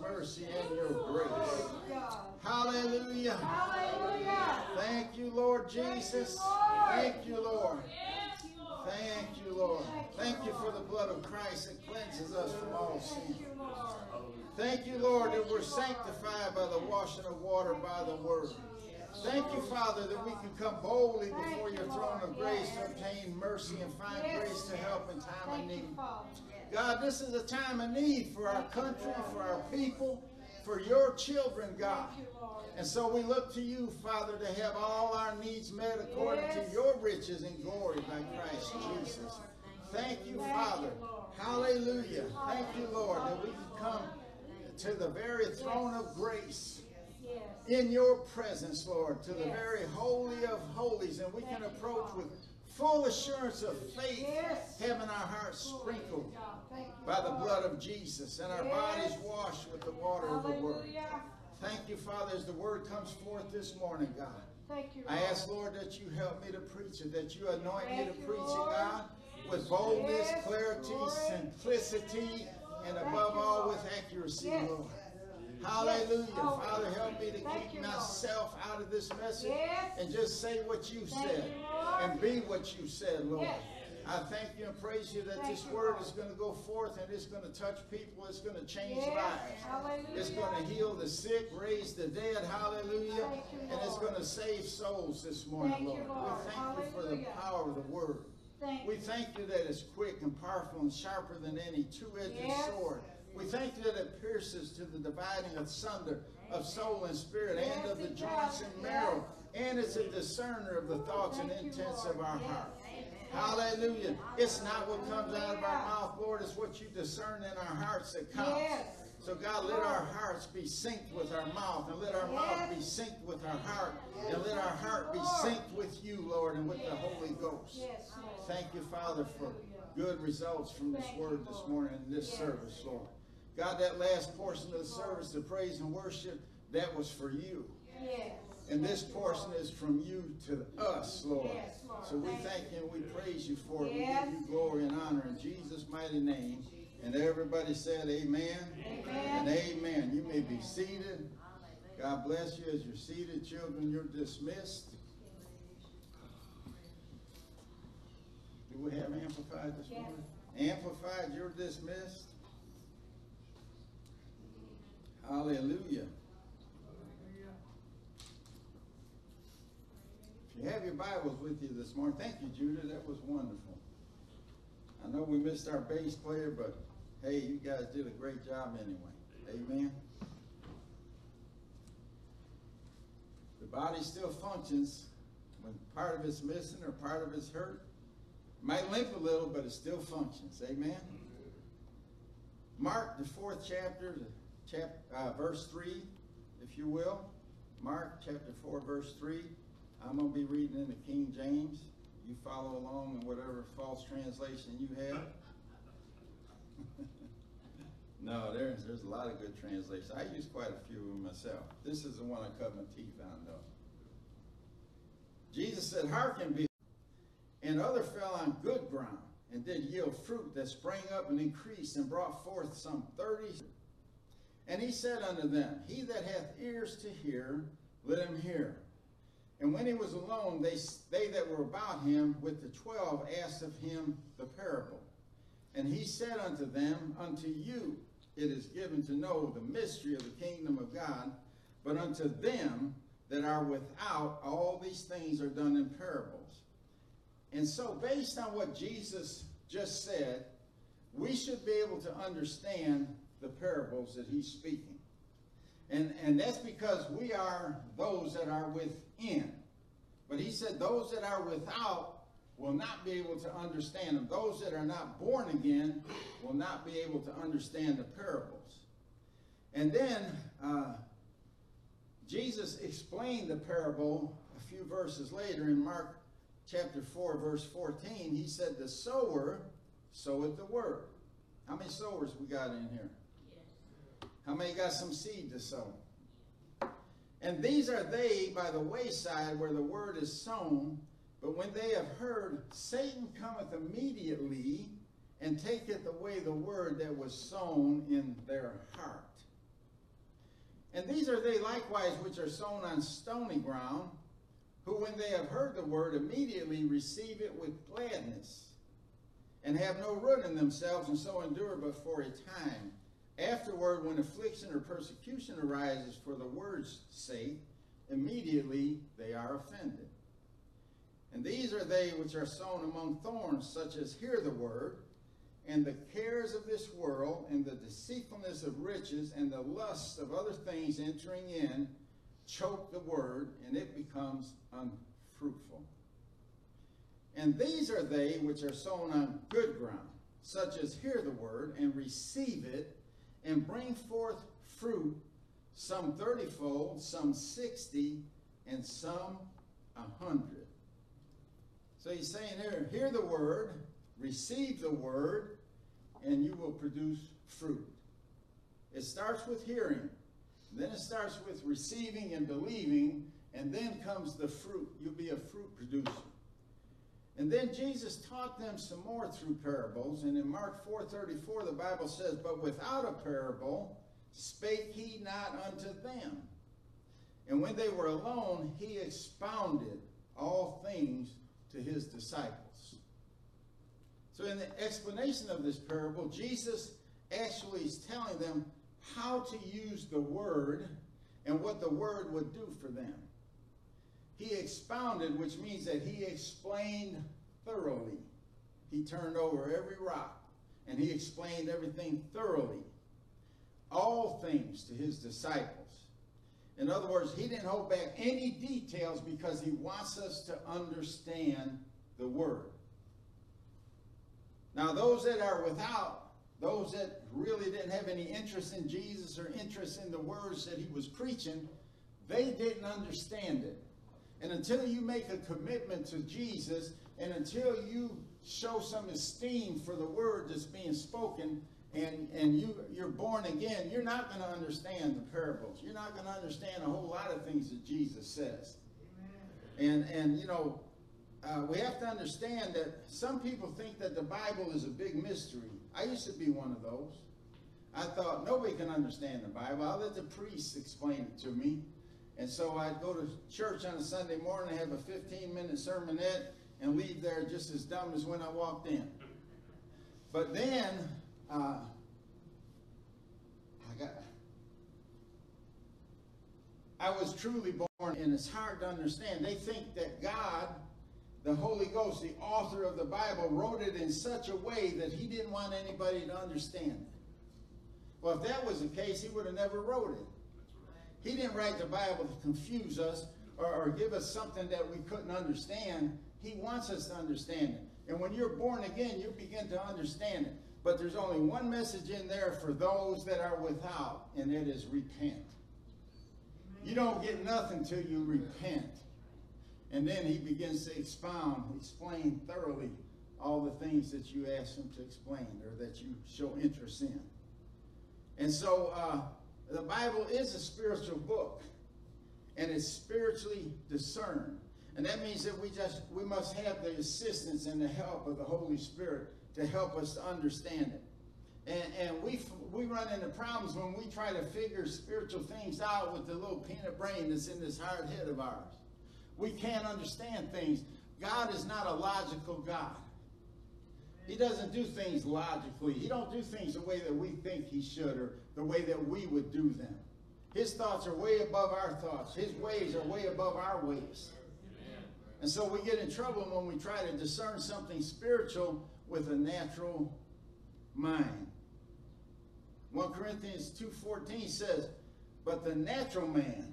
Mercy, and your grace. Hallelujah. Thank you, Lord Jesus. Thank you, Lord. Thank you, Lord. Thank you for the blood of Christ that cleanses us from all sin. Thank you, Lord, that we're sanctified by the washing of water by the word. Thank you, Father, that we can come boldly before your throne of grace to obtain mercy and find grace to help in time of need. God, this is a time of need for our country, for our people, for your children, God. And so we look to you, Father, to have all our needs met according to your riches and glory by Christ Jesus. Thank you, Father. Hallelujah. Thank you, Lord, that we can come to the very throne of grace in your presence, Lord, to the very holy of holies, and we can approach with full assurance of faith, having our hearts sprinkled by the blood of Jesus and our bodies washed with the water of the word. Thank you, Father, as the word comes forth this morning, God. Thank you. I ask, Lord, that you help me to preach it, that you anoint me to preach it, God, with boldness, Yes, clarity, Lord. simplicity, and above all with accuracy, Yes. Lord. Hallelujah. Oh, Father, help me to thank keep you, Lord. myself out of this message Yes. and just say what you Thank said you, and be what you said, Lord. Yes. I thank you and praise you that Thank this you, word Lord. is going to go forth and it's going to touch people. It's going to change Yes. lives. Hallelujah. It's going to heal the sick, raise the dead. Hallelujah. You, And it's going to save souls this morning, Thank Lord. you, Lord. We thank you for the power of the word. Thank We thank you that it's quick and powerful and sharper than any two-edged Yes. sword. We thank you that it pierces to the dividing asunder of soul and spirit and of the joints and marrow. And it's a discerner of the thoughts and Thank intents of our Yes. heart. Hallelujah. It's not what comes out of our mouth, Lord, it's what you discern in our hearts that counts. Yes. So God, let our hearts be synced with our mouth, and let our mouth be synced with our heart, and let our heart be synced with you, Lord, and with the Holy Ghost. Thank you, Father, for good results from this word this morning in this service, Lord. God, that last portion of the service, the praise and worship, that was for you. Yes. And this portion is from you to us, Lord. Yes, Lord. So we Thank you and we praise you for it. Yes. We give you glory and honor in Jesus' mighty name. And everybody said amen. Amen. And amen. You may be seated. God bless you as you're seated. Children, you're dismissed. Do we have amplified this morning? Amplified, you're dismissed. Hallelujah. If you have your Bibles with you this morning, thank you, Judah. That was wonderful. I know we missed our bass player, but hey, you guys did a great job anyway. Amen. The body still functions when part of it's missing or part of it's hurt. Might limp a little, but it still functions. Amen. Mark, the fourth chapter, chap, uh, verse 3, if you will. Mark chapter 4, verse 3. I'm going to be reading in the King James. You follow along in whatever false translation you have. no, there's, there's a lot of good translations. I use quite a few of them myself. This is the one I cut my teeth on, though. Jesus said, Hearken, be and other fell on good ground and did yield fruit that sprang up and increased and brought forth some thirty. And he said unto them, He that hath ears to hear, let him hear. And when he was alone, they, they that were about him with the twelve asked of him the parable. And he said unto them, Unto you it is given to know the mystery of the kingdom of God, but unto them that are without, all these things are done in parables. And so, based on what Jesus just said, we should be able to understand the parables that he's speaking. And, and that's because we are those that are within. But he said those that are without will not be able to understand them. Those that are not born again will not be able to understand the parables. And then uh, Jesus explained the parable a few verses later in Mark chapter 4, verse 14. He said, The sower soweth the word. How many sowers we got in here? How many got some seed to sow? And these are they by the wayside where the word is sown. But when they have heard, Satan cometh immediately and taketh away the word that was sown in their heart. And these are they likewise which are sown on stony ground, who when they have heard the word immediately receive it with gladness, and have no root in themselves, and so endure but for a time. Afterward, when affliction or persecution arises for the word's sake, immediately they are offended. And these are they which are sown among thorns, such as hear the word, and the cares of this world, and the deceitfulness of riches, and the lusts of other things entering in, choke the word, and it becomes unfruitful. And these are they which are sown on good ground, such as hear the word, and receive it, and bring forth fruit, some thirtyfold, some sixty, and some a hundred. So he's saying here, hear the word, receive the word, and you will produce fruit. It starts with hearing, then it starts with receiving and believing, and then comes the fruit. You'll be a fruit producer. And then Jesus taught them some more through parables. And in Mark 4:34, the Bible says, But without a parable spake he not unto them. And when they were alone, he expounded all things to his disciples. So in the explanation of this parable, Jesus actually is telling them how to use the word and what the word would do for them. He expounded, which means that he explained thoroughly. He turned over every rock and he explained everything thoroughly. All things to his disciples. In other words, he didn't hold back any details because he wants us to understand the word. Now, those that are without, those that really didn't have any interest in Jesus or interest in the words that he was preaching, they didn't understand it. And until you make a commitment to Jesus, and until you show some esteem for the word that's being spoken, and, and you, you're born again, you're not going to understand the parables. You're not going to understand a whole lot of things that Jesus says. Amen. And, and you know, uh, we have to understand that some people think that the Bible is a big mystery. I used to be one of those. I thought nobody can understand the Bible. I'll let the priests explain it to me. And so I'd go to church on a Sunday morning, have a 15 minute sermonette, and leave there just as dumb as when I walked in. But then, uh, I got, I was truly born, and it's hard to understand. They think that God, the Holy Ghost, the author of the Bible, wrote it in such a way that he didn't want anybody to understand it. Well, if that was the case, he would have never wrote it. He didn't write the Bible to confuse us or, or, give us something that we couldn't understand. He wants us to understand it. And when you're born again, you begin to understand it. But there's only one message in there for those that are without, and it is repent. You don't get nothing till you repent. And then he begins to expound, explain thoroughly all the things that you ask him to explain or that you show interest in. And so uh, the Bible is a spiritual book, and it's spiritually discerned. And that means that we just we must have the assistance and the help of the Holy Spirit to help us to understand it. And, and we we run into problems when we try to figure spiritual things out with the little peanut brain that's in this hard head of ours. We can't understand things. God is not a logical God. He doesn't do things logically. He don't do things the way that we think he should or the way that we would do them. His thoughts are way above our thoughts. His ways are way above our ways. And so we get in trouble when we try to discern something spiritual with a natural mind. 1 Corinthians 2.14 says, But the natural man,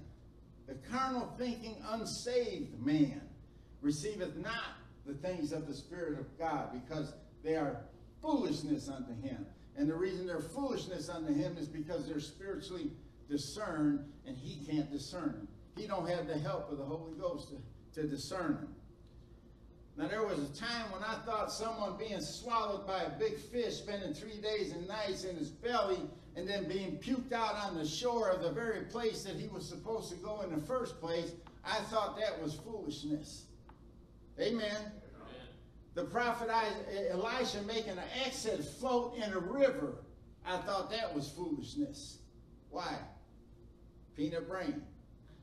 the carnal thinking, unsaved man, receiveth not the things of the Spirit of God, because they are foolishness unto him. And the reason they're foolishness unto him is because they're spiritually discerned, and he can't discern them. He don't have the help of the Holy Ghost to, to discern them. Now, there was a time when I thought someone being swallowed by a big fish, spending three days and nights in his belly, and then being puked out on the shore of the very place that he was supposed to go in the first place, I thought that was foolishness. Amen. The prophet Elisha making an exit float in a river, I thought that was foolishness. Why? Peanut brain,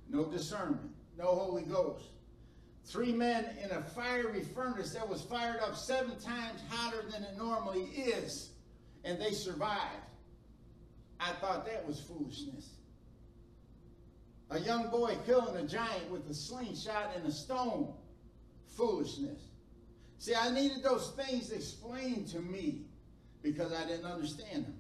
no discernment, no Holy Ghost. Three men in a fiery furnace that was fired up seven times hotter than it normally is, and they survived. I thought that was foolishness. A young boy killing a giant with a slingshot and a stone. Foolishness. See, I needed those things explained to me because I didn't understand them.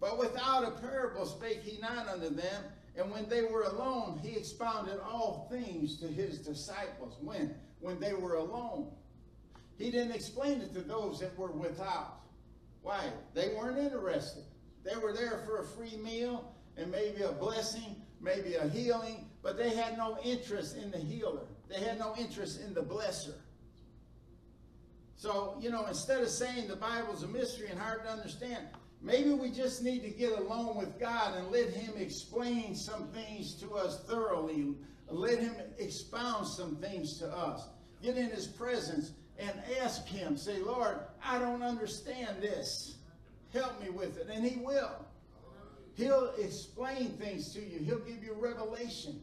But without a parable spake he not unto them, and when they were alone, he expounded all things to his disciples. When? When they were alone. He didn't explain it to those that were without. Why? They weren't interested. They were there for a free meal and maybe a blessing, maybe a healing, but they had no interest in the healer. They had no interest in the blesser. So, you know, instead of saying the Bible's a mystery and hard to understand, maybe we just need to get alone with God and let Him explain some things to us thoroughly. Let Him expound some things to us. Get in His presence and ask Him. Say, Lord, I don't understand this. Help me with it. And he will. He'll explain things to you. He'll give you revelation.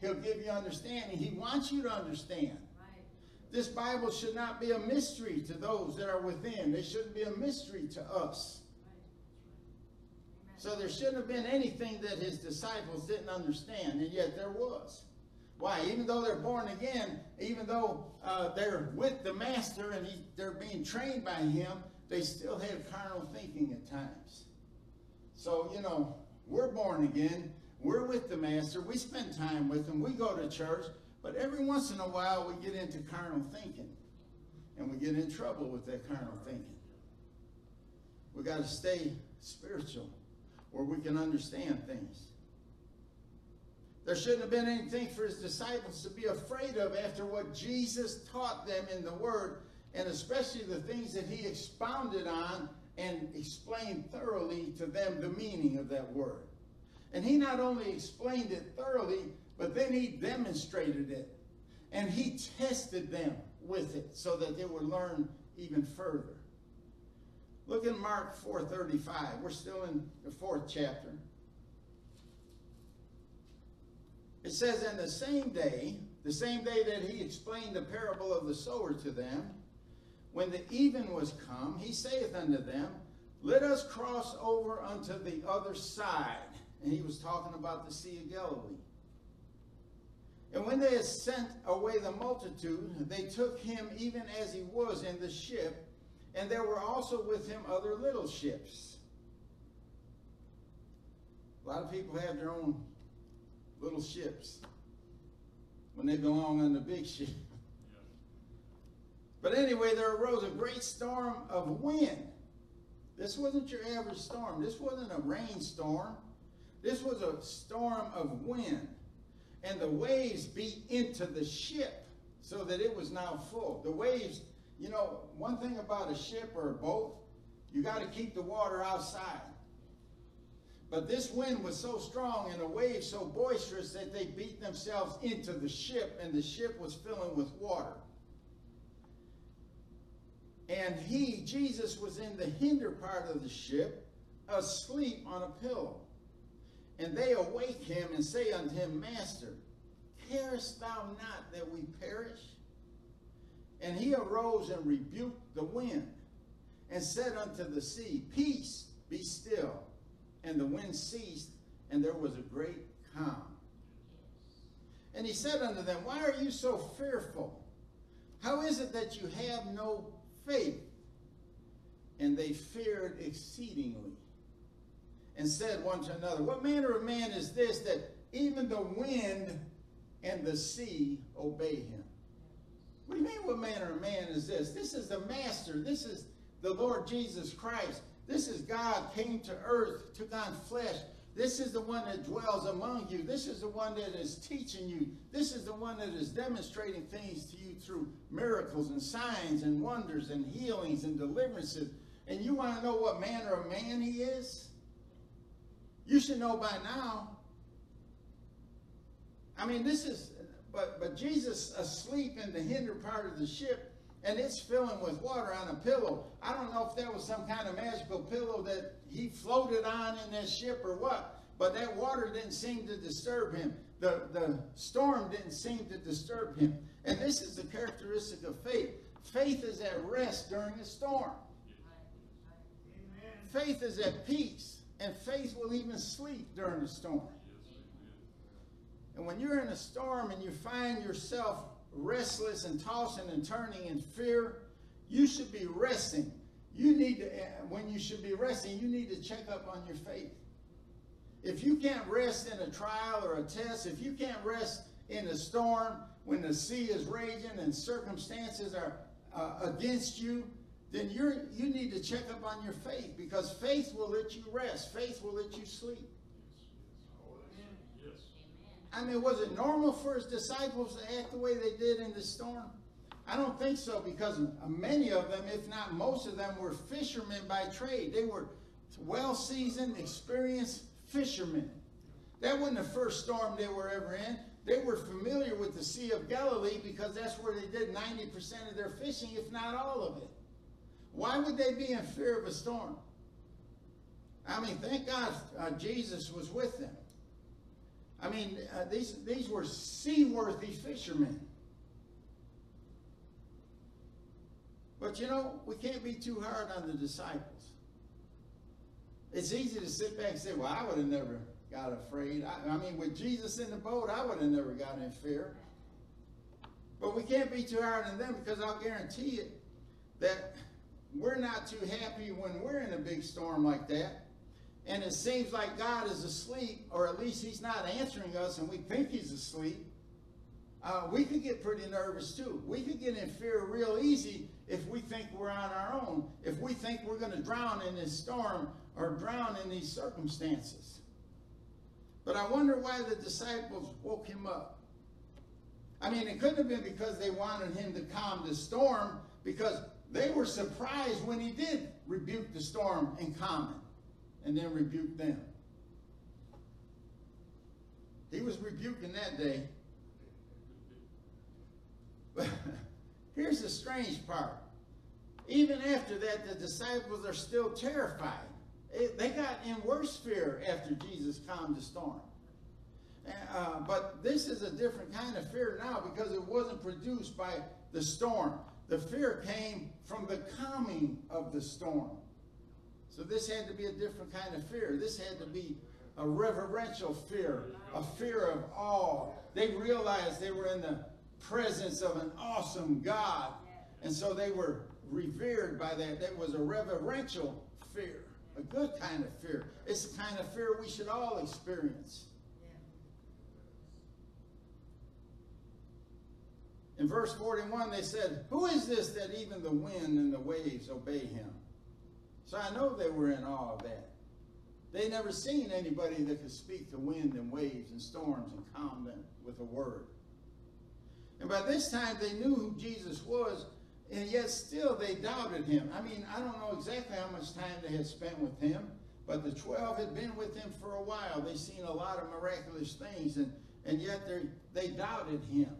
He'll give you understanding. He wants you to understand. This Bible should not be a mystery to those that are within. It shouldn't be a mystery to us. So there shouldn't have been anything that his disciples didn't understand, and yet there was. Why? Even though they're born again, even though uh, they're with the Master and he, they're being trained by him, they still have carnal thinking at times. So, you know, we're born again. We're with the Master. We spend time with him. We go to church. But every once in a while, we get into carnal thinking. And we get in trouble with that carnal thinking. We got to stay spiritual where we can understand things. There shouldn't have been anything for his disciples to be afraid of after what Jesus taught them in the Word and especially the things that he expounded on and explained thoroughly to them the meaning of that word. And he not only explained it thoroughly, but then he demonstrated it. And he tested them with it so that they would learn even further. Look in Mark 4.35. We're still in the fourth chapter. It says, "In the same day, the same day that he explained the parable of the sower to them, when the even was come, he saith unto them, Let us cross over unto the other side. And he was talking about the Sea of Galilee. And when they had sent away the multitude, they took him even as he was in the ship, and there were also with him other little ships. A lot of people have their own little ships when they belong on the big ship. But anyway, there arose a great storm of wind. This wasn't your average storm. This wasn't a rainstorm. This was a storm of wind. And the waves beat into the ship so that it was now full. The waves, you know, one thing about a ship or a boat, you got to keep the water outside. But this wind was so strong and the waves so boisterous that they beat themselves into the ship, and the ship was filling with water. And he, Jesus, was in the hinder part of the ship, asleep on a pillow. And they awake him and say unto him, Master, carest thou not that we perish? And he arose and rebuked the wind and said unto the sea, Peace, be still. And the wind ceased, and there was a great calm. And he said unto them, Why are you so fearful? How is it that you have no faith? And they feared exceedingly and said one to another, What manner of man is this that even the wind and the sea obey him? What do you mean, what manner of man is this? This is the Master. This is the Lord Jesus Christ. This is God came to earth, took on flesh. This is the one that dwells among you. This is the one that is teaching you. This is the one that is demonstrating things to you through miracles and signs and wonders and healings and deliverances. And you want to know what manner of man he is? You should know by now. I mean, this is, but but Jesus asleep in the hinder part of the ship, and it's filling with water on a pillow. I don't know if that was some kind of magical pillow that he floated on in that ship or what, but that water didn't seem to disturb him. The, the storm didn't seem to disturb him. And this is the characteristic of faith. Faith is at rest during a storm. Faith is at peace, and faith will even sleep during a storm. And when you're in a storm and you find yourself restless and tossing and turning in fear, you should be resting. You need to, when you should be resting, you need to check up on your faith. If you can't rest in a trial or a test, if you can't rest in a storm when the sea is raging and circumstances are uh, against you, then you're, you need to check up on your faith because faith will let you rest. Faith will let you sleep. I mean, was it normal for his disciples to act the way they did in the storm? I don't think so because many of them, if not most of them, were fishermen by trade. They were well seasoned, experienced fishermen. That wasn't the first storm they were ever in. They were familiar with the Sea of Galilee because that's where they did 90% of their fishing, if not all of it. Why would they be in fear of a storm? I mean, thank God uh, Jesus was with them. I mean, uh, these, these were seaworthy fishermen. But you know, we can't be too hard on the disciples. It's easy to sit back and say, well, I would have never got afraid. I, I mean, with Jesus in the boat, I would have never got in fear. But we can't be too hard on them because I'll guarantee you that we're not too happy when we're in a big storm like that and it seems like God is asleep, or at least He's not answering us, and we think He's asleep, uh, we could get pretty nervous too. We could get in fear real easy if we think we're on our own, if we think we're going to drown in this storm or drown in these circumstances. But I wonder why the disciples woke him up. I mean, it couldn't have been because they wanted him to calm the storm, because they were surprised when he did rebuke the storm calm it and then rebuke them. He was rebuking that day. But here's the strange part. Even after that, the disciples are still terrified. It, they got in worse fear after Jesus calmed the storm. Uh, but this is a different kind of fear now because it wasn't produced by the storm. The fear came from the calming of the storm. So this had to be a different kind of fear. This had to be a reverential fear, a fear of awe. They realized they were in the presence of an awesome God. And so they were revered by that. That was a reverential fear, a good kind of fear. It's the kind of fear we should all experience. In verse 41, they said, Who is this that even the wind and the waves obey him? So I know they were in awe of that. They never seen anybody that could speak to wind and waves and storms and calm them with a word. And by this time they knew who Jesus was, and yet still they doubted him. I mean, I don't know exactly how much time they had spent with him, but the 12 had been with him for a while. They seen a lot of miraculous things, and, and yet they doubted him.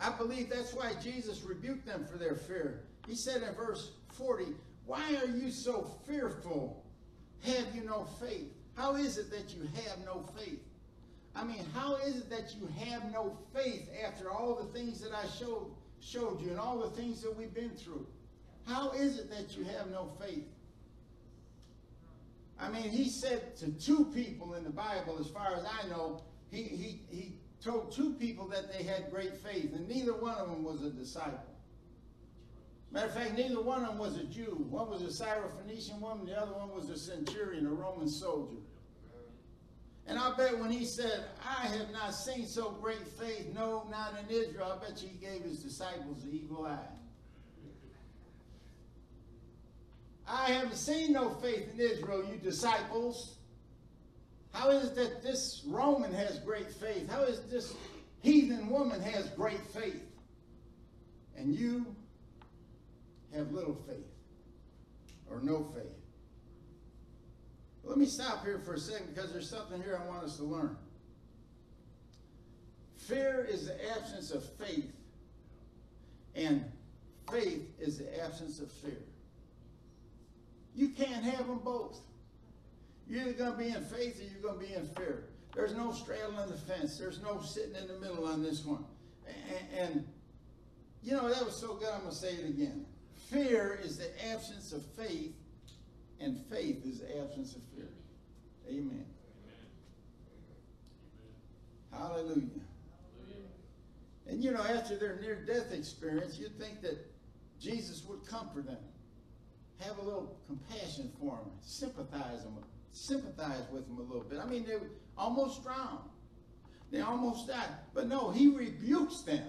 I believe that's why Jesus rebuked them for their fear. He said in verse 40, why are you so fearful? Have you no faith? How is it that you have no faith? I mean, how is it that you have no faith after all the things that I showed showed you and all the things that we've been through? How is it that you have no faith? I mean, he said to two people in the Bible, as far as I know, he, he, he told two people that they had great faith, and neither one of them was a disciple. Matter of fact, neither one of them was a Jew. One was a Syrophoenician woman, the other one was a centurion, a Roman soldier. And I bet when he said, I have not seen so great faith, no, not in Israel, I bet you he gave his disciples the evil eye. I haven't seen no faith in Israel, you disciples. How is it that this Roman has great faith? How is this heathen woman has great faith? And you have little faith or no faith. Let me stop here for a second because there's something here I want us to learn. Fear is the absence of faith, and faith is the absence of fear. You can't have them both. You're either going to be in faith or you're going to be in fear. There's no straddling the fence. There's no sitting in the middle on this one. And, and you know, that was so good, I'm going to say it again. Fear is the absence of faith, and faith is the absence of fear. Amen. Amen. Hallelujah. And you know, after their near death experience, you'd think that Jesus would comfort them, have a little compassion for them, sympathize them, sympathize with them a little bit. I mean, they almost drowned, they almost died. But no, he rebukes them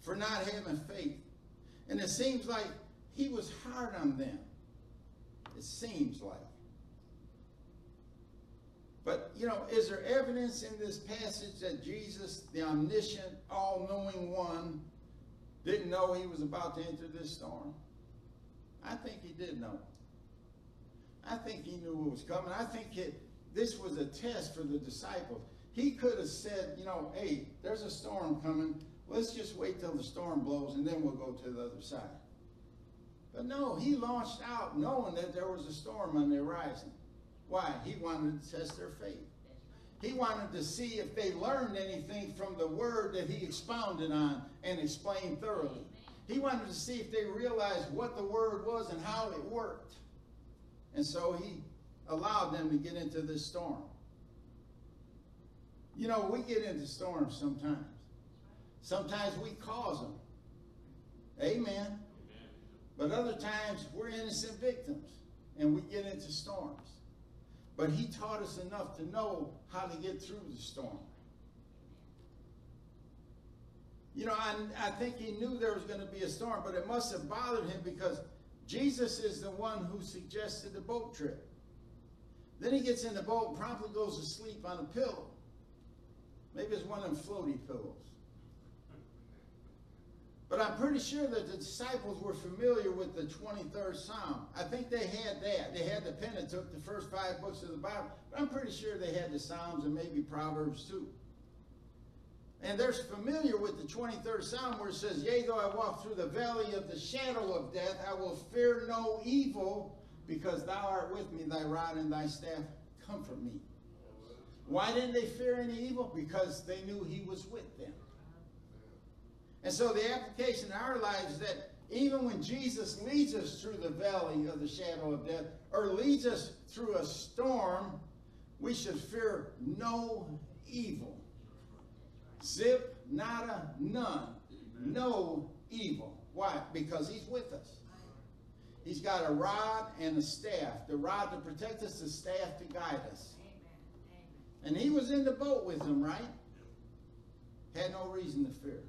for not having faith. And it seems like he was hard on them. It seems like. But, you know, is there evidence in this passage that Jesus, the omniscient, all knowing one, didn't know he was about to enter this storm? I think he did know. I think he knew what was coming. I think it, this was a test for the disciples. He could have said, you know, hey, there's a storm coming. Let's just wait till the storm blows and then we'll go to the other side. But no, he launched out knowing that there was a storm on the horizon. Why? He wanted to test their faith. He wanted to see if they learned anything from the word that he expounded on and explained thoroughly. He wanted to see if they realized what the word was and how it worked. And so he allowed them to get into this storm. You know, we get into storms sometimes. Sometimes we cause them. Amen. But other times we're innocent victims and we get into storms. But he taught us enough to know how to get through the storm. You know, I, I think he knew there was going to be a storm, but it must have bothered him because Jesus is the one who suggested the boat trip. Then he gets in the boat and promptly goes to sleep on a pillow. Maybe it's one of them floaty pillows. But I'm pretty sure that the disciples were familiar with the 23rd Psalm. I think they had that. They had the Pentateuch, the first five books of the Bible. But I'm pretty sure they had the Psalms and maybe Proverbs too. And they're familiar with the 23rd Psalm where it says, Yea, though I walk through the valley of the shadow of death, I will fear no evil because thou art with me, thy rod and thy staff comfort me. Why didn't they fear any evil? Because they knew he was with them. And so the application in our lives is that even when Jesus leads us through the valley of the shadow of death or leads us through a storm, we should fear no evil. Zip, nada, none. No evil. Why? Because he's with us. He's got a rod and a staff. The rod to protect us, the staff to guide us. And he was in the boat with them, right? Had no reason to fear.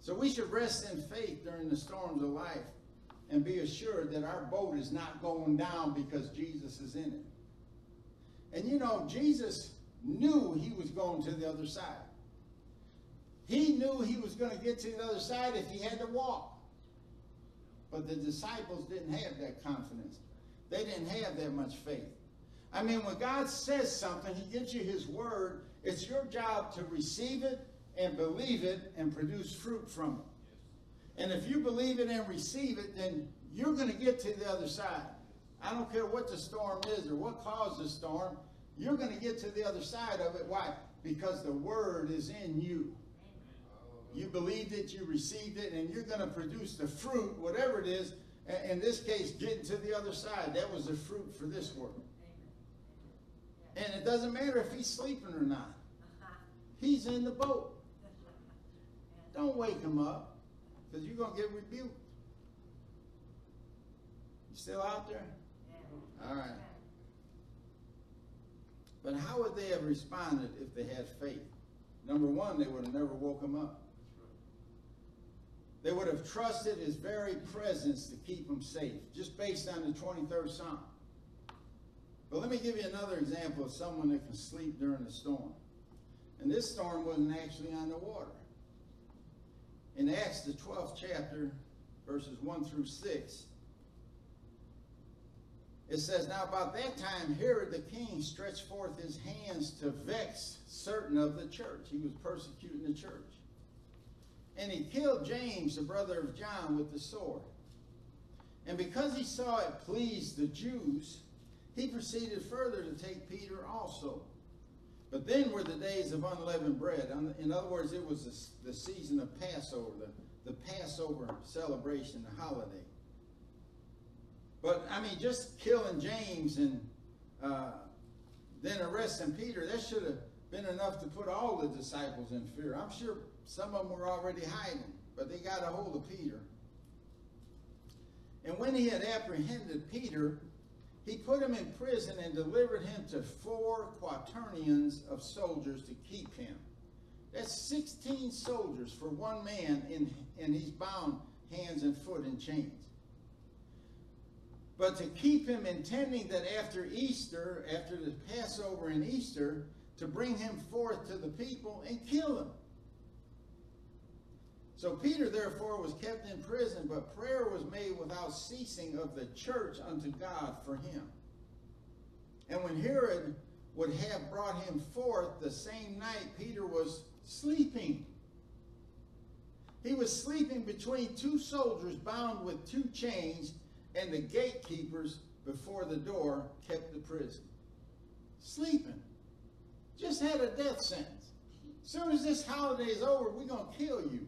So we should rest in faith during the storms of life and be assured that our boat is not going down because Jesus is in it. And you know, Jesus knew he was going to the other side. He knew he was going to get to the other side if he had to walk. But the disciples didn't have that confidence. They didn't have that much faith. I mean, when God says something, he gives you his word, it's your job to receive it and believe it and produce fruit from it. And if you believe it and receive it, then you're going to get to the other side. I don't care what the storm is or what caused the storm, you're going to get to the other side of it. Why? Because the word is in you. You believed it, you received it, and you're going to produce the fruit, whatever it is, In, this case, getting to the other side, that was the fruit for this work. And it doesn't matter if he's sleeping or not. He's in the boat. Don't wake him up because you're going to get rebuked. You still out there? All right. But how would they have responded if they had faith? Number one, they would have never woke him up. They would have trusted his very presence to keep him safe, just based on the 23rd Psalm. But let me give you another example of someone that can sleep during a storm. And this storm wasn't actually on the water. In Acts, the 12th chapter, verses 1 through 6, it says, Now about that time, Herod the king stretched forth his hands to vex certain of the church. He was persecuting the church. And he killed James, the brother of John, with the sword. And because he saw it pleased the Jews, he proceeded further to take Peter also. But then were the days of unleavened bread. In other words, it was the season of Passover, the, the Passover celebration, the holiday. But, I mean, just killing James and uh, then arresting Peter, that should have been enough to put all the disciples in fear. I'm sure some of them were already hiding, but they got a hold of Peter. And when he had apprehended Peter, he put him in prison and delivered him to four quaternions of soldiers to keep him. That's 16 soldiers for one man, in, and he's bound hands and foot in chains. But to keep him intending that after Easter, after the Passover and Easter, to bring him forth to the people and kill him. So Peter, therefore, was kept in prison, but prayer was made without ceasing of the church unto God for him. And when Herod would have brought him forth the same night, Peter was sleeping. He was sleeping between two soldiers bound with two chains, and the gatekeepers before the door kept the prison. Sleeping. Just had a death sentence. Soon as this holiday is over, we're going to kill you.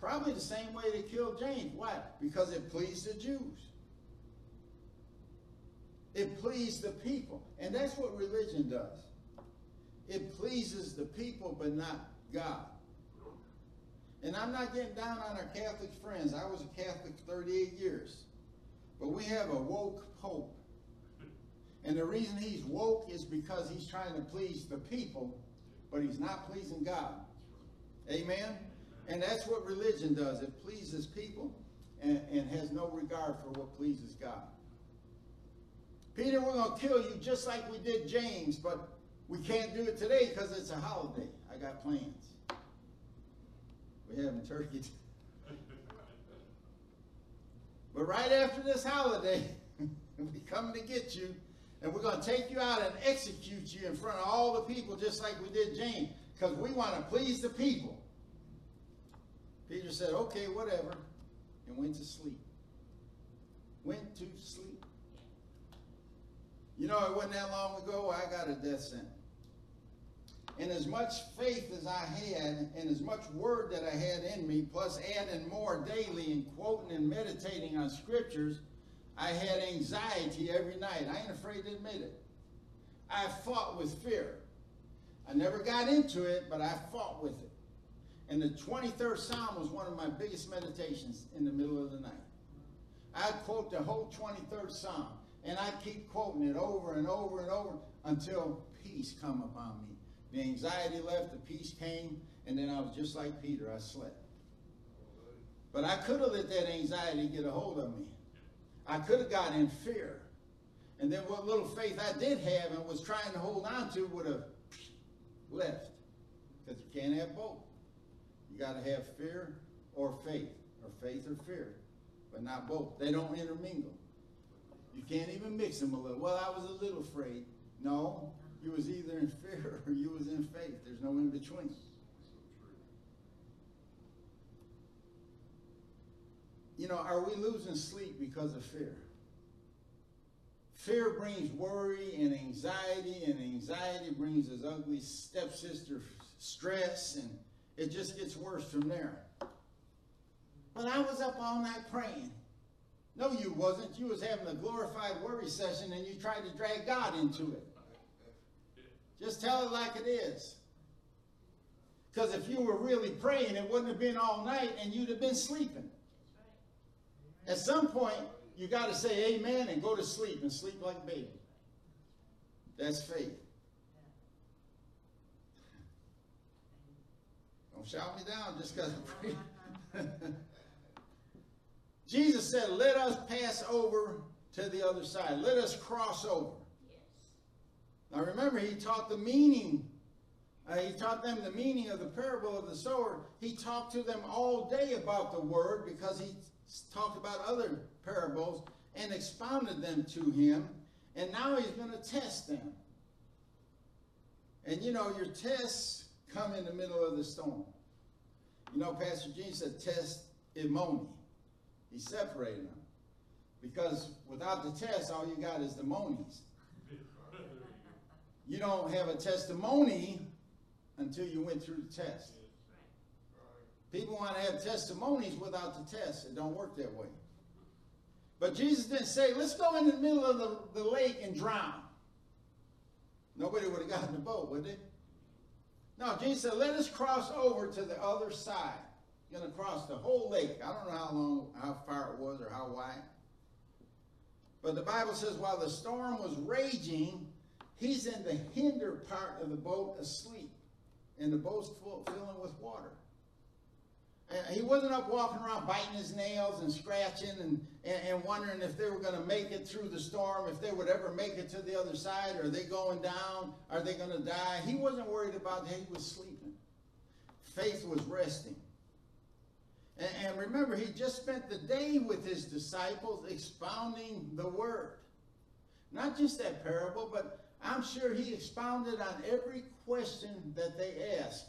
Probably the same way they killed James. Why? Because it pleased the Jews. It pleased the people. And that's what religion does. It pleases the people, but not God. And I'm not getting down on our Catholic friends. I was a Catholic 38 years. But we have a woke Pope. And the reason he's woke is because he's trying to please the people, but he's not pleasing God. Amen? And that's what religion does. It pleases people and, and has no regard for what pleases God. Peter, we're going to kill you just like we did James, but we can't do it today because it's a holiday. I got plans. We're having turkey. but right after this holiday, we come to get you, and we're going to take you out and execute you in front of all the people just like we did James because we want to please the people. Peter said, okay, whatever, and went to sleep. Went to sleep. You know, it wasn't that long ago I got a death sentence. And as much faith as I had, and as much word that I had in me, plus adding more daily and quoting and meditating on scriptures, I had anxiety every night. I ain't afraid to admit it. I fought with fear. I never got into it, but I fought with it. And the 23rd Psalm was one of my biggest meditations in the middle of the night. I'd quote the whole 23rd Psalm, and I'd keep quoting it over and over and over until peace come upon me. The anxiety left, the peace came, and then I was just like Peter, I slept. But I could have let that anxiety get a hold of me. I could have got in fear. And then what little faith I did have and was trying to hold on to would have left. Because you can't have both. You got to have fear or faith, or faith or fear, but not both. They don't intermingle. You can't even mix them a little. Well, I was a little afraid. No, you was either in fear or you was in faith. There's no in between. You know, are we losing sleep because of fear? Fear brings worry and anxiety, and anxiety brings his ugly stepsister stress and it just gets worse from there. But I was up all night praying. No, you wasn't. You was having a glorified worry session and you tried to drag God into it. Just tell it like it is. Because if you were really praying, it wouldn't have been all night and you'd have been sleeping. At some point, you got to say amen and go to sleep and sleep like a baby. That's faith. Don't shout me down just because I'm praying. Jesus said, Let us pass over to the other side. Let us cross over. Now remember, he taught the meaning. Uh, he taught them the meaning of the parable of the sower. He talked to them all day about the word because he talked about other parables and expounded them to him. And now he's going to test them. And you know, your tests come in the middle of the storm. You know, Pastor Gene said, test imoni. He separated them. Because without the test, all you got is the monies. You don't have a testimony until you went through the test. People want to have testimonies without the test. It don't work that way. But Jesus didn't say, let's go in the middle of the, the lake and drown. Nobody would have gotten the boat, would they? No, Jesus said, let us cross over to the other side. Going to cross the whole lake. I don't know how long, how far it was or how wide. But the Bible says while the storm was raging, he's in the hinder part of the boat asleep. And the boat's full, filling with water. And he wasn't up walking around biting his nails and scratching and, and, and wondering if they were going to make it through the storm, if they would ever make it to the other side. Are they going down? Are they going to die? He wasn't worried about that. He was sleeping. Faith was resting. And, and remember, he just spent the day with his disciples expounding the word. Not just that parable, but I'm sure he expounded on every question that they asked.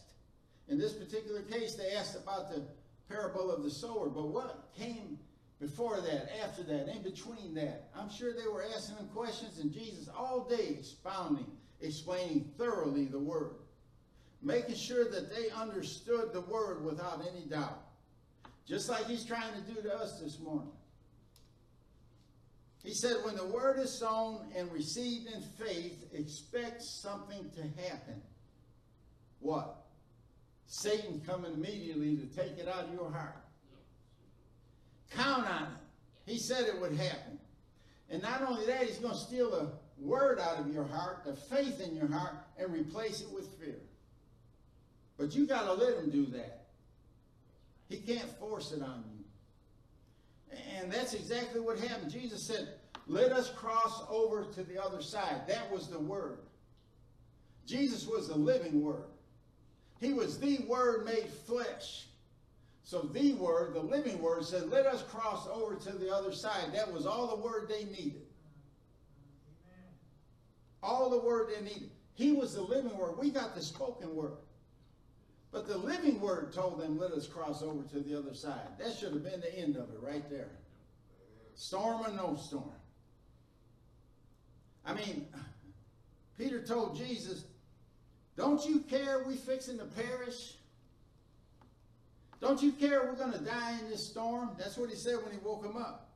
In this particular case, they asked about the parable of the sower, but what came before that, after that, in between that? I'm sure they were asking them questions, and Jesus all day expounding, explaining thoroughly the word, making sure that they understood the word without any doubt. Just like he's trying to do to us this morning. He said, when the word is sown and received in faith, expect something to happen. What? Satan coming immediately to take it out of your heart. Count on it. He said it would happen. And not only that, he's going to steal the word out of your heart, the faith in your heart, and replace it with fear. But you got to let him do that. He can't force it on you. And that's exactly what happened. Jesus said, let us cross over to the other side. That was the word. Jesus was the living word. He was the word made flesh. So the word, the living word, said, let us cross over to the other side. That was all the word they needed. All the word they needed. He was the living word. We got the spoken word. But the living word told them, let us cross over to the other side. That should have been the end of it right there. Storm or no storm. I mean, Peter told Jesus, don't you care we fixing to perish? Don't you care we're going to die in this storm? That's what he said when he woke him up.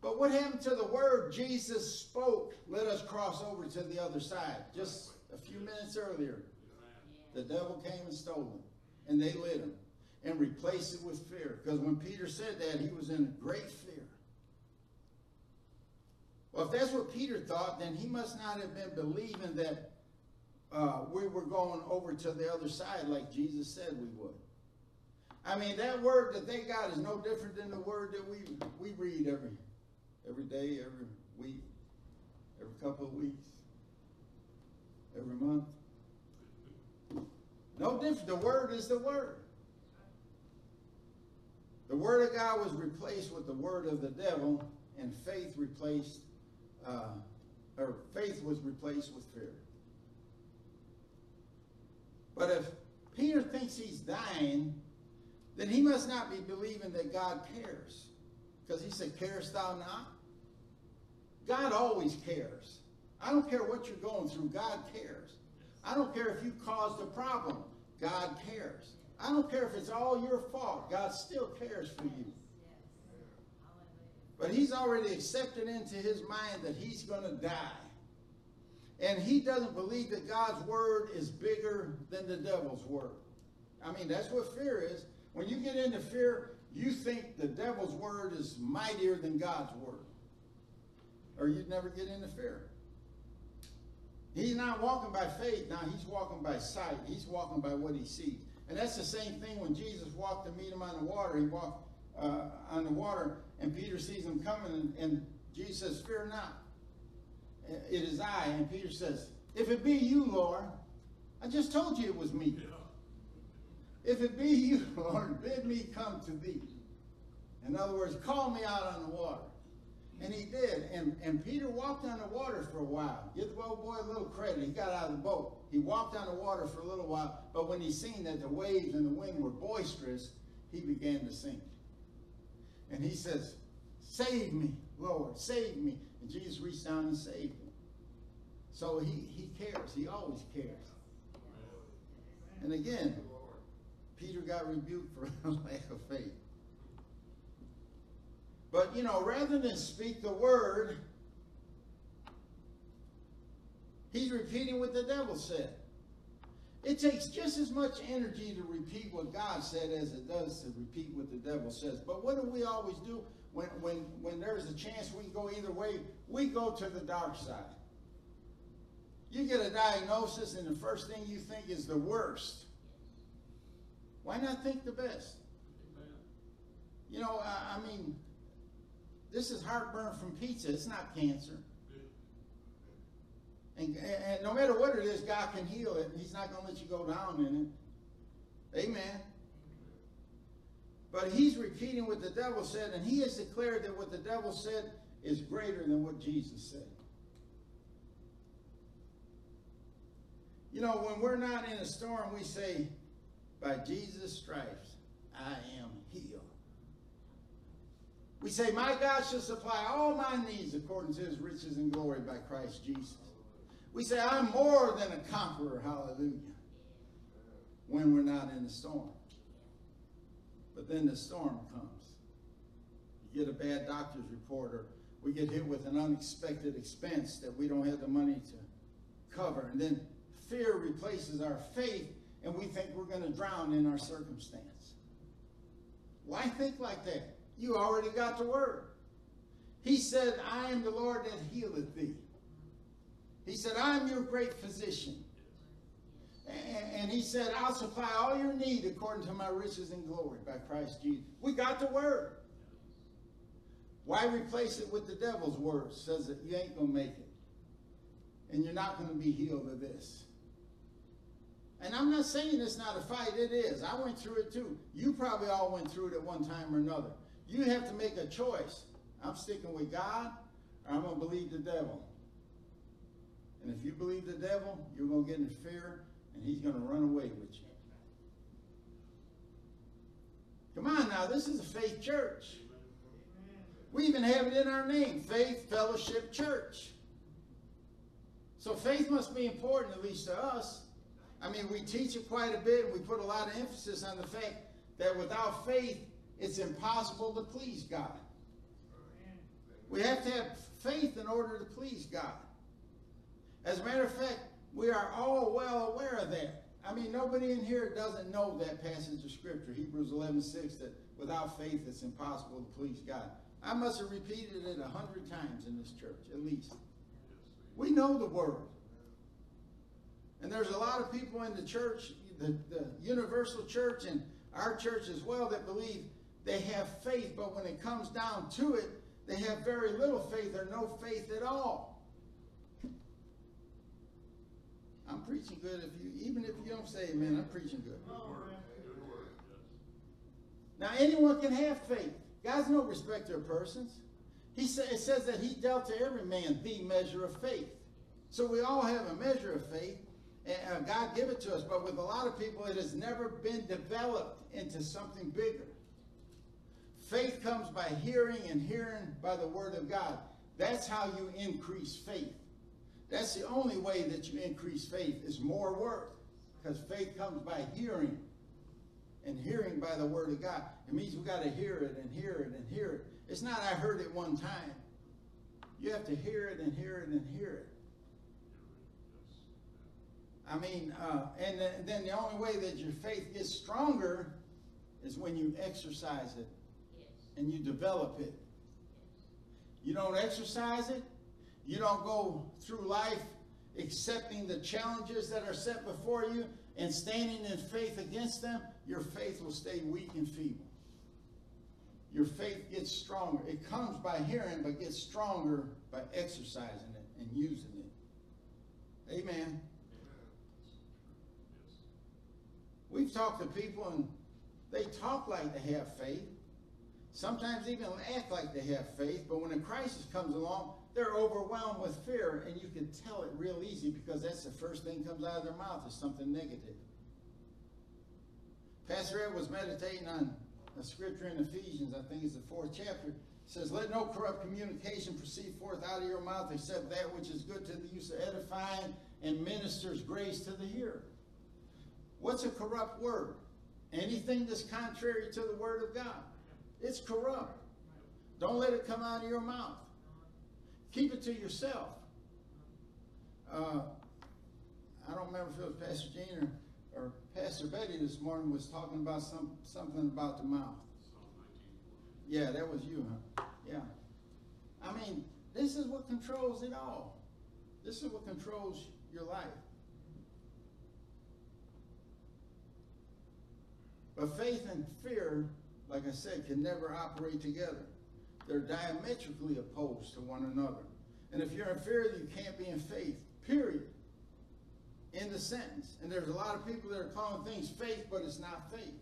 But what happened to the word Jesus spoke, let us cross over to the other side, just a few minutes earlier? The devil came and stole them, and they lit him and replaced it with fear. Because when Peter said that, he was in great fear. Well, if that's what Peter thought, then he must not have been believing that uh, we were going over to the other side like Jesus said we would. I mean, that word that they got is no different than the word that we we read every every day, every week, every couple of weeks, every month. No different. The word is the word. The word of God was replaced with the word of the devil, and faith replaced, uh, or faith was replaced with fear. But if Peter thinks he's dying, then he must not be believing that God cares. Because he said, Carest thou not? God always cares. I don't care what you're going through, God cares. I don't care if you caused a problem. God cares. I don't care if it's all your fault. God still cares for you. But he's already accepted into his mind that he's going to die. And he doesn't believe that God's word is bigger than the devil's word. I mean, that's what fear is. When you get into fear, you think the devil's word is mightier than God's word. Or you'd never get into fear. He's not walking by faith now, he's walking by sight. He's walking by what he sees. And that's the same thing when Jesus walked to meet him on the water. He walked uh, on the water, and Peter sees him coming, and, and Jesus says, Fear not. It is I. And Peter says, If it be you, Lord, I just told you it was me. If it be you, Lord, bid me come to thee. In other words, call me out on the water. And he did. And, and Peter walked on the water for a while. Give the boat boy a little credit. He got out of the boat. He walked on the water for a little while. But when he seen that the waves and the wind were boisterous, he began to sink. And he says, Save me, Lord, save me. And Jesus reached down and saved him. So he, he cares. He always cares. And again, Peter got rebuked for lack of faith. But, you know, rather than speak the word, he's repeating what the devil said. It takes just as much energy to repeat what God said as it does to repeat what the devil says. But what do we always do when, when, when there's a chance we can go either way? We go to the dark side. You get a diagnosis, and the first thing you think is the worst. Why not think the best? You know, I, I mean, this is heartburn from pizza. It's not cancer. And, and, no matter what it is, God can heal it. He's not going to let you go down in it. Amen. But he's repeating what the devil said, and he has declared that what the devil said is greater than what Jesus said. You know, when we're not in a storm, we say, by Jesus' stripes, I am healed. We say, My God shall supply all my needs according to his riches and glory by Christ Jesus. We say, I'm more than a conqueror, hallelujah, when we're not in the storm. But then the storm comes. You get a bad doctor's report, or we get hit with an unexpected expense that we don't have the money to cover. And then fear replaces our faith, and we think we're going to drown in our circumstance. Why think like that? You already got the word. He said, I am the Lord that healeth thee. He said, I'm your great physician. And he said, I'll supply all your need according to my riches and glory by Christ Jesus. We got the word. Why replace it with the devil's word? Says that you ain't going to make it. And you're not going to be healed of this. And I'm not saying it's not a fight. It is. I went through it too. You probably all went through it at one time or another. You have to make a choice. I'm sticking with God or I'm going to believe the devil. And if you believe the devil, you're going to get in fear and he's going to run away with you. Come on now, this is a faith church. We even have it in our name, Faith Fellowship Church. So faith must be important, at least to us. I mean, we teach it quite a bit, and we put a lot of emphasis on the fact that without faith, it's impossible to please God. We have to have faith in order to please God. As a matter of fact, we are all well aware of that. I mean, nobody in here doesn't know that passage of Scripture, Hebrews 11, 6, that without faith it's impossible to please God. I must have repeated it a hundred times in this church, at least. We know the Word. And there's a lot of people in the church, the, the universal church and our church as well, that believe they have faith, but when it comes down to it, they have very little faith or no faith at all. I'm preaching good if you, even if you don't say amen, I'm preaching good. Now, anyone can have faith. God's no respecter of persons. He sa- it says that he dealt to every man the measure of faith. So we all have a measure of faith, and uh, God give it to us. But with a lot of people, it has never been developed into something bigger. Faith comes by hearing and hearing by the word of God. That's how you increase faith. That's the only way that you increase faith is more work. Because faith comes by hearing and hearing by the word of God. It means we got to hear it and hear it and hear it. It's not I heard it one time. You have to hear it and hear it and hear it. I mean, uh, and then the only way that your faith gets stronger is when you exercise it. And you develop it. You don't exercise it, you don't go through life accepting the challenges that are set before you and standing in faith against them, your faith will stay weak and feeble. Your faith gets stronger. It comes by hearing, but gets stronger by exercising it and using it. Amen. We've talked to people and they talk like they have faith. Sometimes even act like they have faith, but when a crisis comes along, they're overwhelmed with fear, and you can tell it real easy because that's the first thing comes out of their mouth is something negative. Pastor Ed was meditating on a scripture in Ephesians, I think it's the fourth chapter. It says, Let no corrupt communication proceed forth out of your mouth except that which is good to the use of edifying and ministers grace to the hearer. What's a corrupt word? Anything that's contrary to the word of God. It's corrupt. Don't let it come out of your mouth. Keep it to yourself. Uh, I don't remember if it was Pastor Gene or, or Pastor Betty this morning was talking about some something about the mouth. Yeah, that was you, huh? Yeah. I mean, this is what controls it all. This is what controls your life. But faith and fear, like I said, can never operate together. They're diametrically opposed to one another. And if you're in fear, you can't be in faith, period. In the sentence. And there's a lot of people that are calling things faith, but it's not faith.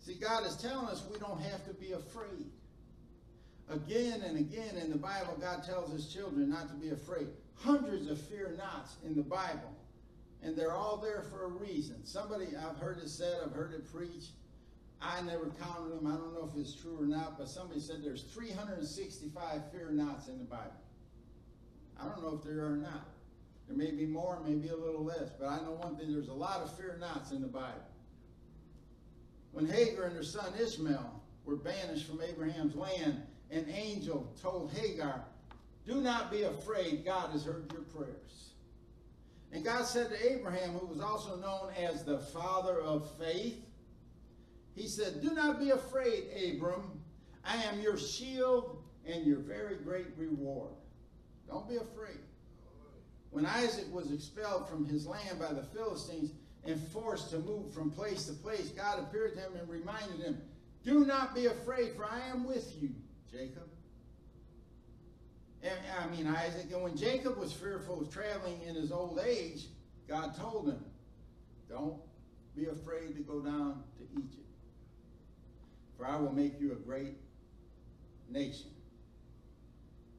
See, God is telling us we don't have to be afraid. Again and again in the Bible, God tells his children not to be afraid. Hundreds of fear nots in the Bible. And they're all there for a reason. Somebody, I've heard it said, I've heard it preached, I never counted them. I don't know if it's true or not, but somebody said there's 365 fear nots in the Bible. I don't know if there are or not. There may be more, maybe a little less, but I know one thing, there's a lot of fear nots in the Bible. When Hagar and her son Ishmael were banished from Abraham's land, an angel told Hagar, do not be afraid, God has heard your prayers. And God said to Abraham, who was also known as the father of faith, he said, Do not be afraid, Abram. I am your shield and your very great reward. Don't be afraid. When Isaac was expelled from his land by the Philistines and forced to move from place to place, God appeared to him and reminded him, Do not be afraid, for I am with you, Jacob. And, I mean, Isaac. And when Jacob was fearful of traveling in his old age, God told him, Don't be afraid to go down to Egypt for I will make you a great nation.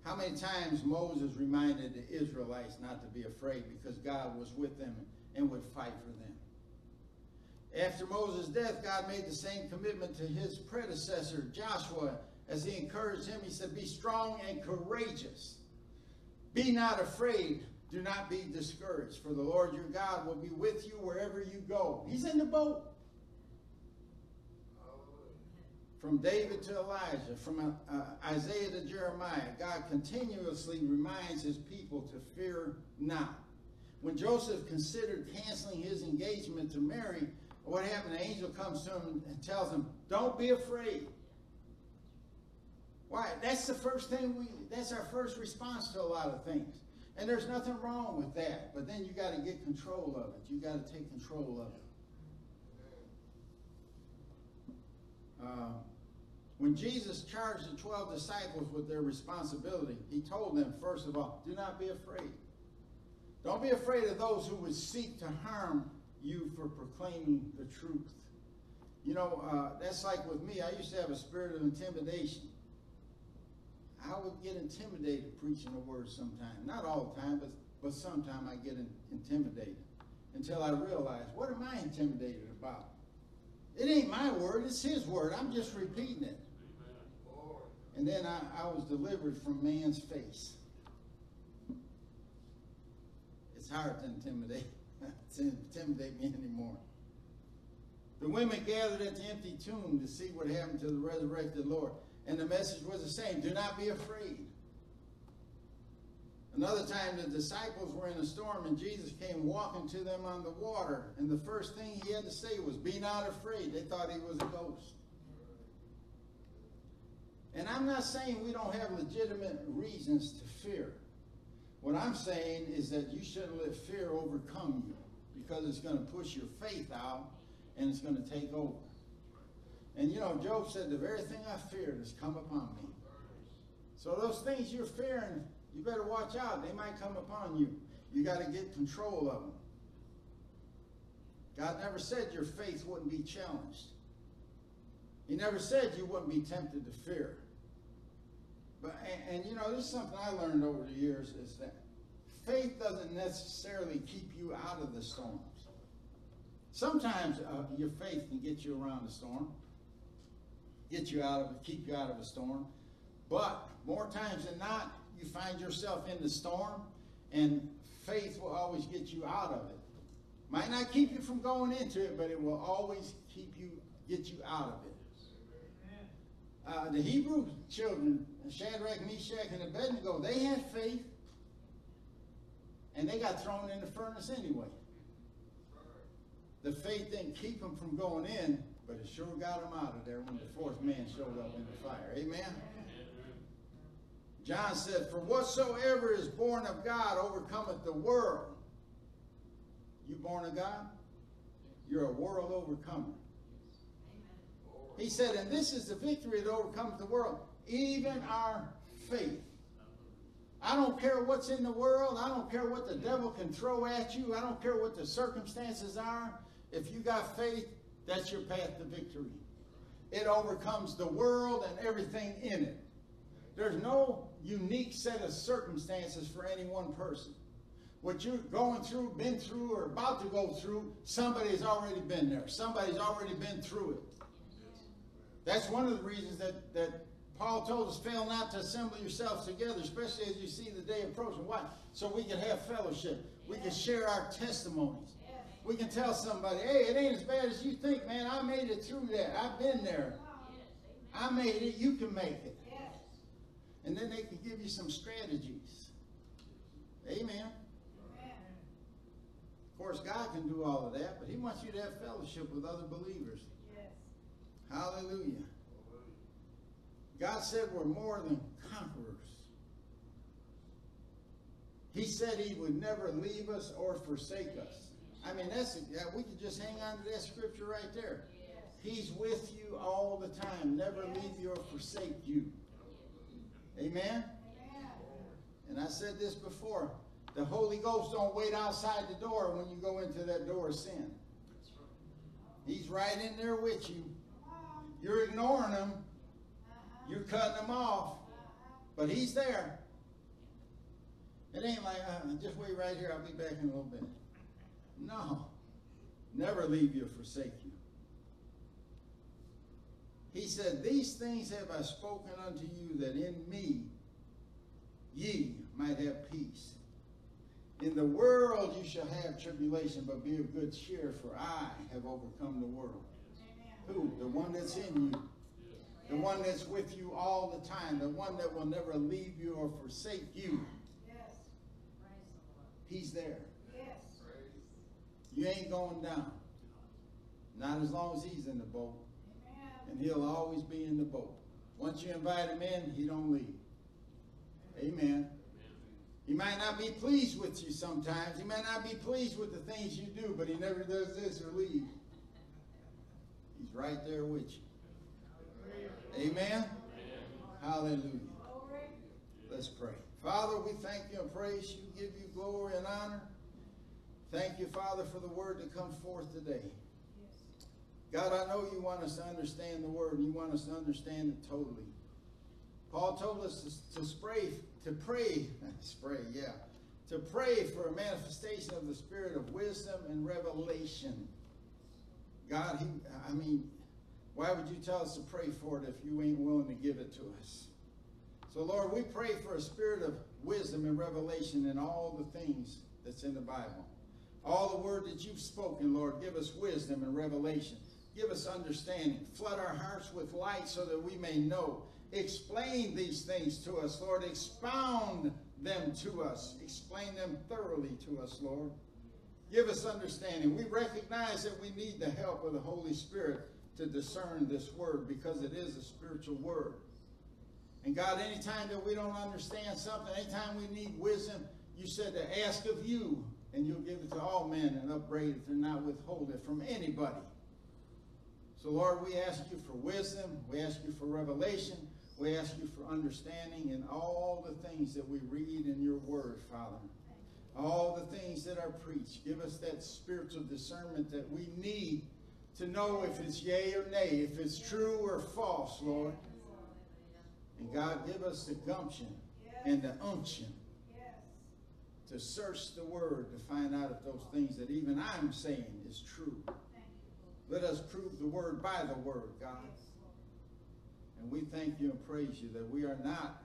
How many times Moses reminded the Israelites not to be afraid because God was with them and would fight for them. After Moses' death, God made the same commitment to his predecessor, Joshua, as he encouraged him. He said, Be strong and courageous. Be not afraid. Do not be discouraged, for the Lord your God will be with you wherever you go. He's in the boat. From David to Elijah, from uh, Isaiah to Jeremiah, God continuously reminds his people to fear not. When Joseph considered canceling his engagement to Mary, what happened? An angel comes to him and tells him, Don't be afraid. Why? That's the first thing we, that's our first response to a lot of things. And there's nothing wrong with that. But then you got to get control of it. You got to take control of it. Uh, when Jesus charged the 12 disciples with their responsibility, he told them, first of all, do not be afraid. Don't be afraid of those who would seek to harm you for proclaiming the truth. You know, uh, that's like with me. I used to have a spirit of intimidation. I would get intimidated preaching the word sometimes. Not all the time, but, but sometimes I get in, intimidated until I realize, what am I intimidated about? It ain't my word, it's his word. I'm just repeating it. And then I, I was delivered from man's face. It's hard to intimidate, to intimidate me anymore. The women gathered at the empty tomb to see what happened to the resurrected Lord. And the message was the same do not be afraid. Another time, the disciples were in a storm, and Jesus came walking to them on the water. And the first thing he had to say was, Be not afraid. They thought he was a ghost. And I'm not saying we don't have legitimate reasons to fear. What I'm saying is that you shouldn't let fear overcome you because it's going to push your faith out and it's going to take over. And you know, Job said, The very thing I feared has come upon me. So those things you're fearing, you better watch out. They might come upon you. You got to get control of them. God never said your faith wouldn't be challenged. He never said you wouldn't be tempted to fear. But and, and, you know, this is something I learned over the years is that faith doesn't necessarily keep you out of the storms. Sometimes uh, your faith can get you around the storm, get you out of it, keep you out of a storm. But more times than not, you find yourself in the storm, and faith will always get you out of it. Might not keep you from going into it, but it will always keep you, get you out of it. Uh, the Hebrew children, Shadrach, Meshach, and Abednego, they had faith, and they got thrown in the furnace anyway. The faith didn't keep them from going in, but it sure got them out of there when the fourth man showed up in the fire. Amen? John said, For whatsoever is born of God overcometh the world. You born of God? You're a world overcomer. He said, and this is the victory that overcomes the world, even our faith. I don't care what's in the world. I don't care what the devil can throw at you. I don't care what the circumstances are. If you got faith, that's your path to victory. It overcomes the world and everything in it. There's no unique set of circumstances for any one person. What you're going through, been through, or about to go through, somebody's already been there. Somebody's already been through it. That's one of the reasons that, that Paul told us, fail not to assemble yourselves together, especially as you see the day approaching. Why? So we can have fellowship. We can share our testimonies. We can tell somebody, hey, it ain't as bad as you think, man. I made it through that. I've been there. I made it. You can make it. And then they can give you some strategies. Amen. Of course, God can do all of that, but He wants you to have fellowship with other believers. Hallelujah. God said we're more than conquerors. He said he would never leave us or forsake us. I mean, that's we could just hang on to that scripture right there. He's with you all the time, never leave you or forsake you. Amen. And I said this before. The Holy Ghost don't wait outside the door when you go into that door of sin. He's right in there with you. You're ignoring him. You're cutting him off. But he's there. It ain't like, uh, just wait right here. I'll be back in a little bit. No. Never leave you or forsake you. He said, These things have I spoken unto you, that in me ye might have peace. In the world you shall have tribulation, but be of good cheer, for I have overcome the world. Who? The one that's in you. The one that's with you all the time. The one that will never leave you or forsake you. Yes. He's there. Yes. You ain't going down. Not as long as he's in the boat. Amen. And he'll always be in the boat. Once you invite him in, he don't leave. Amen. He might not be pleased with you sometimes. He might not be pleased with the things you do, but he never does this or leave. He's right there with you. Amen? Hallelujah. Let's pray. Father, we thank you and praise you, give you glory and honor. Thank you, Father, for the word to come forth today. God, I know you want us to understand the word and you want us to understand it totally. Paul told us to, to spray, to pray, spray, yeah, to pray for a manifestation of the spirit of wisdom and revelation. God, he, I mean, why would you tell us to pray for it if you ain't willing to give it to us? So, Lord, we pray for a spirit of wisdom and revelation in all the things that's in the Bible. All the word that you've spoken, Lord, give us wisdom and revelation. Give us understanding. Flood our hearts with light so that we may know. Explain these things to us, Lord. Expound them to us. Explain them thoroughly to us, Lord. Give us understanding. We recognize that we need the help of the Holy Spirit to discern this word because it is a spiritual word. And God, anytime that we don't understand something, anytime we need wisdom, you said to ask of you, and you'll give it to all men and upbraid it and not withhold it from anybody. So, Lord, we ask you for wisdom. We ask you for revelation. We ask you for understanding in all the things that we read in your word, Father. All the things that are preached. Give us that spiritual discernment that we need to know if it's yea or nay, if it's true or false, Lord. And God, give us the gumption and the unction to search the word to find out if those things that even I'm saying is true. Let us prove the word by the word, God. And we thank you and praise you that we are not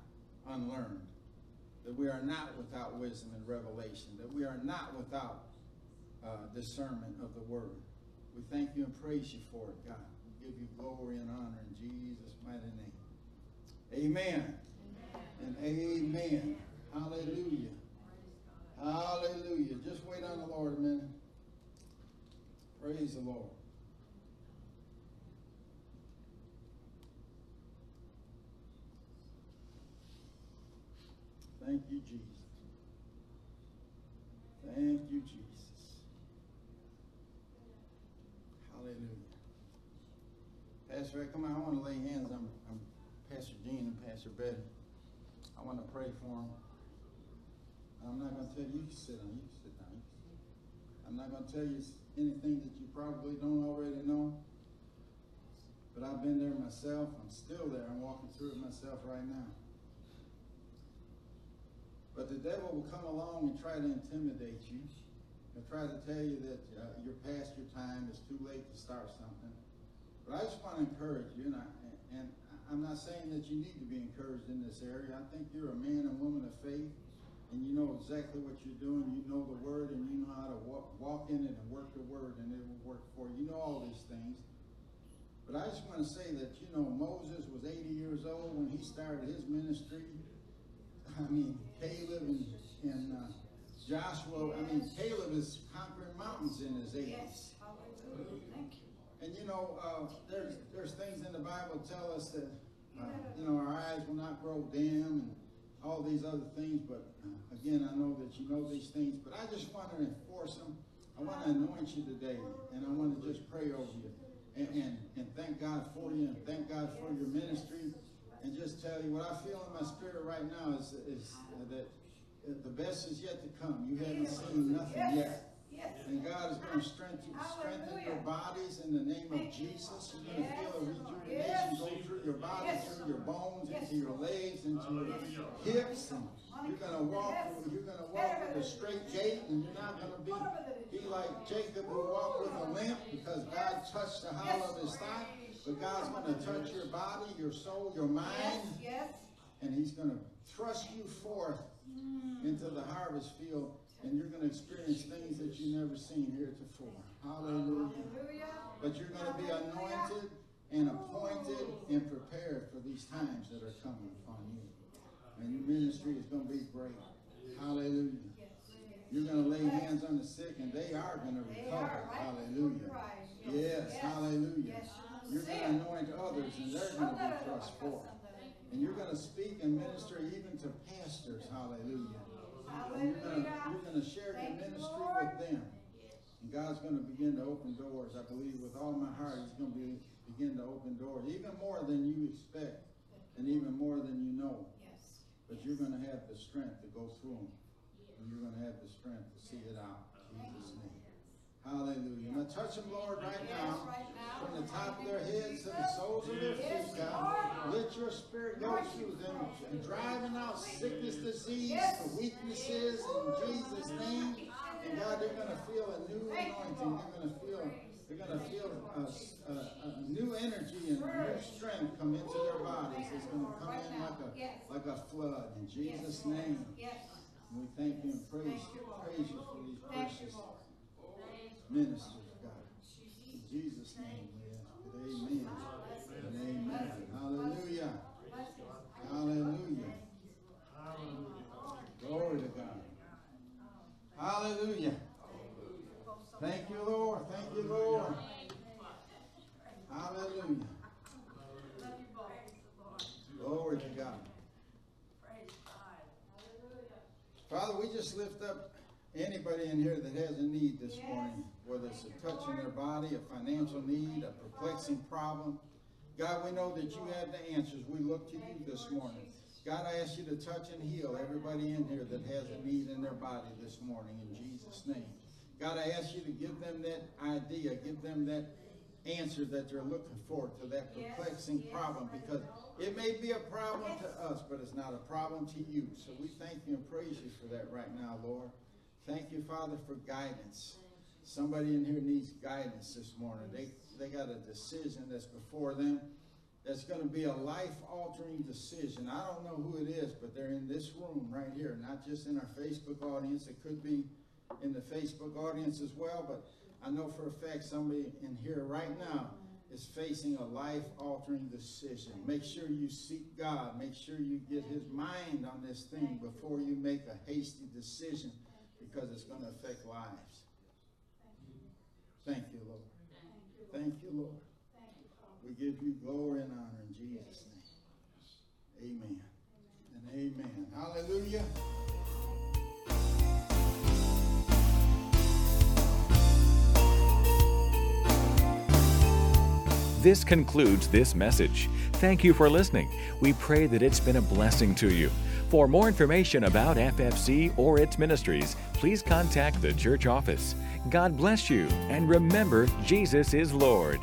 unlearned, that we are not without wisdom and revelation, that we are not without uh, discernment of the word. We thank you and praise you for it, God. We give you glory and honor in Jesus' mighty name. Amen. amen. And amen. Hallelujah. Hallelujah. Just wait on the Lord a minute. Praise the Lord. Thank you, Jesus. Thank you, Jesus. Hallelujah. Pastor, Ed, come on. I want to lay hands on, on Pastor Dean and Pastor Betty. I want to pray for them. I'm not going to tell you, you sit down, you sit down. I'm not going to tell you anything that you probably don't already know. But I've been there myself. I'm still there. I'm walking through it myself right now. But the devil will come along and try to intimidate you. He'll try to tell you that uh, you're past your time. It's too late to start something. But I just want to encourage you, and, I, and I'm not saying that you need to be encouraged in this area. I think you're a man and woman of faith and you know exactly what you're doing. You know the word and you know how to walk, walk in it and work the word and it will work for you. You know all these things. But I just want to say that, you know, Moses was 80 years old when he started his ministry. I mean, Caleb and, and uh, Joshua, I mean, Caleb is conquering mountains in his 80s. Yes, hallelujah. Thank you. And you know, uh, there's there's things in the Bible tell us that, uh, you know, our eyes will not grow dim and all these other things, but uh, again, I know that you know these things, but I just want to enforce them. I want to anoint you today, and I want to just pray over you. And, and, and thank God for you, and thank God for your ministry, and just tell you what I feel in my spirit right now is, is that the best is yet to come. You haven't seen nothing yet. Yes. And God is going to strengthen, strengthen your bodies in the name of Jesus. You're going to feel a rejuvenation go through your body, through your bones, into your legs, into your hips. And you're going to walk you're going to walk with a straight gait and you're not going to be, be like Jacob who walked with a limp because God touched the hollow of his thigh. But God's going to touch your body, your soul, your mind. And he's going to thrust you forth into the harvest field and you're going to experience things that you've never seen heretofore. Hallelujah. Hallelujah. But you're going to be anointed and appointed and prepared for these times that are coming upon you. And your ministry is going to be great. Hallelujah. You're going to lay hands on the sick and they are going to recover. Hallelujah. Yes, hallelujah. You're going to anoint others and they're going to be thrust forth. And you're going to speak and minister even to pastors. Hallelujah. Hallelujah. You're going to share your ministry with them. And God's going to begin to open doors. I believe with all my heart, He's going to be, begin to open doors, even more than you expect, and even more than you know. Yes. But you're going to have the strength to go through them, and you're going to have the strength to see it out. In Jesus' name. Hallelujah. Now touch them, Lord, right now. From the top of their heads to the soles of their feet, God. Let your spirit go through them. And driving out sickness, disease, weaknesses in Jesus' name. And God, they're going to feel a new anointing. They're going to feel they're going to feel a, a, a, new energy and a new strength come into their bodies. It's going to come in like a like a flood. In Jesus' name. And we thank you and praise you, praise you for these precious ministers, God. In Jesus' name. Amen. Amen. Hallelujah. Hallelujah. Glory to God. Hallelujah. Thank you, Lord. Thank you, Lord. Hallelujah. Glory to God. Father, we just lift up anybody in here that has a need this morning, whether it's a touch in their body, a financial need, a perplexing problem. God, we know that you have the answers. We look to you this morning. God, I ask you to touch and heal everybody in here that has a need in their body this morning in Jesus' name. God, I ask you to give them that idea, give them that answer that they're looking for to that perplexing problem because it may be a problem to us, but it's not a problem to you. So we thank you and praise you for that right now, Lord. Thank you, Father, for guidance. Somebody in here needs guidance this morning. They, they got a decision that's before them that's going to be a life altering decision. I don't know who it is, but they're in this room right here, not just in our Facebook audience. It could be in the Facebook audience as well, but I know for a fact somebody in here right now is facing a life altering decision. Make sure you seek God. Make sure you get his mind on this thing before you make a hasty decision because it's going to affect lives. Thank you, Lord. Thank you, Lord. We give you glory and honor in Jesus' name. Amen. And amen. Hallelujah. This concludes this message. Thank you for listening. We pray that it's been a blessing to you. For more information about FFC or its ministries, please contact the church office. God bless you, and remember, Jesus is Lord.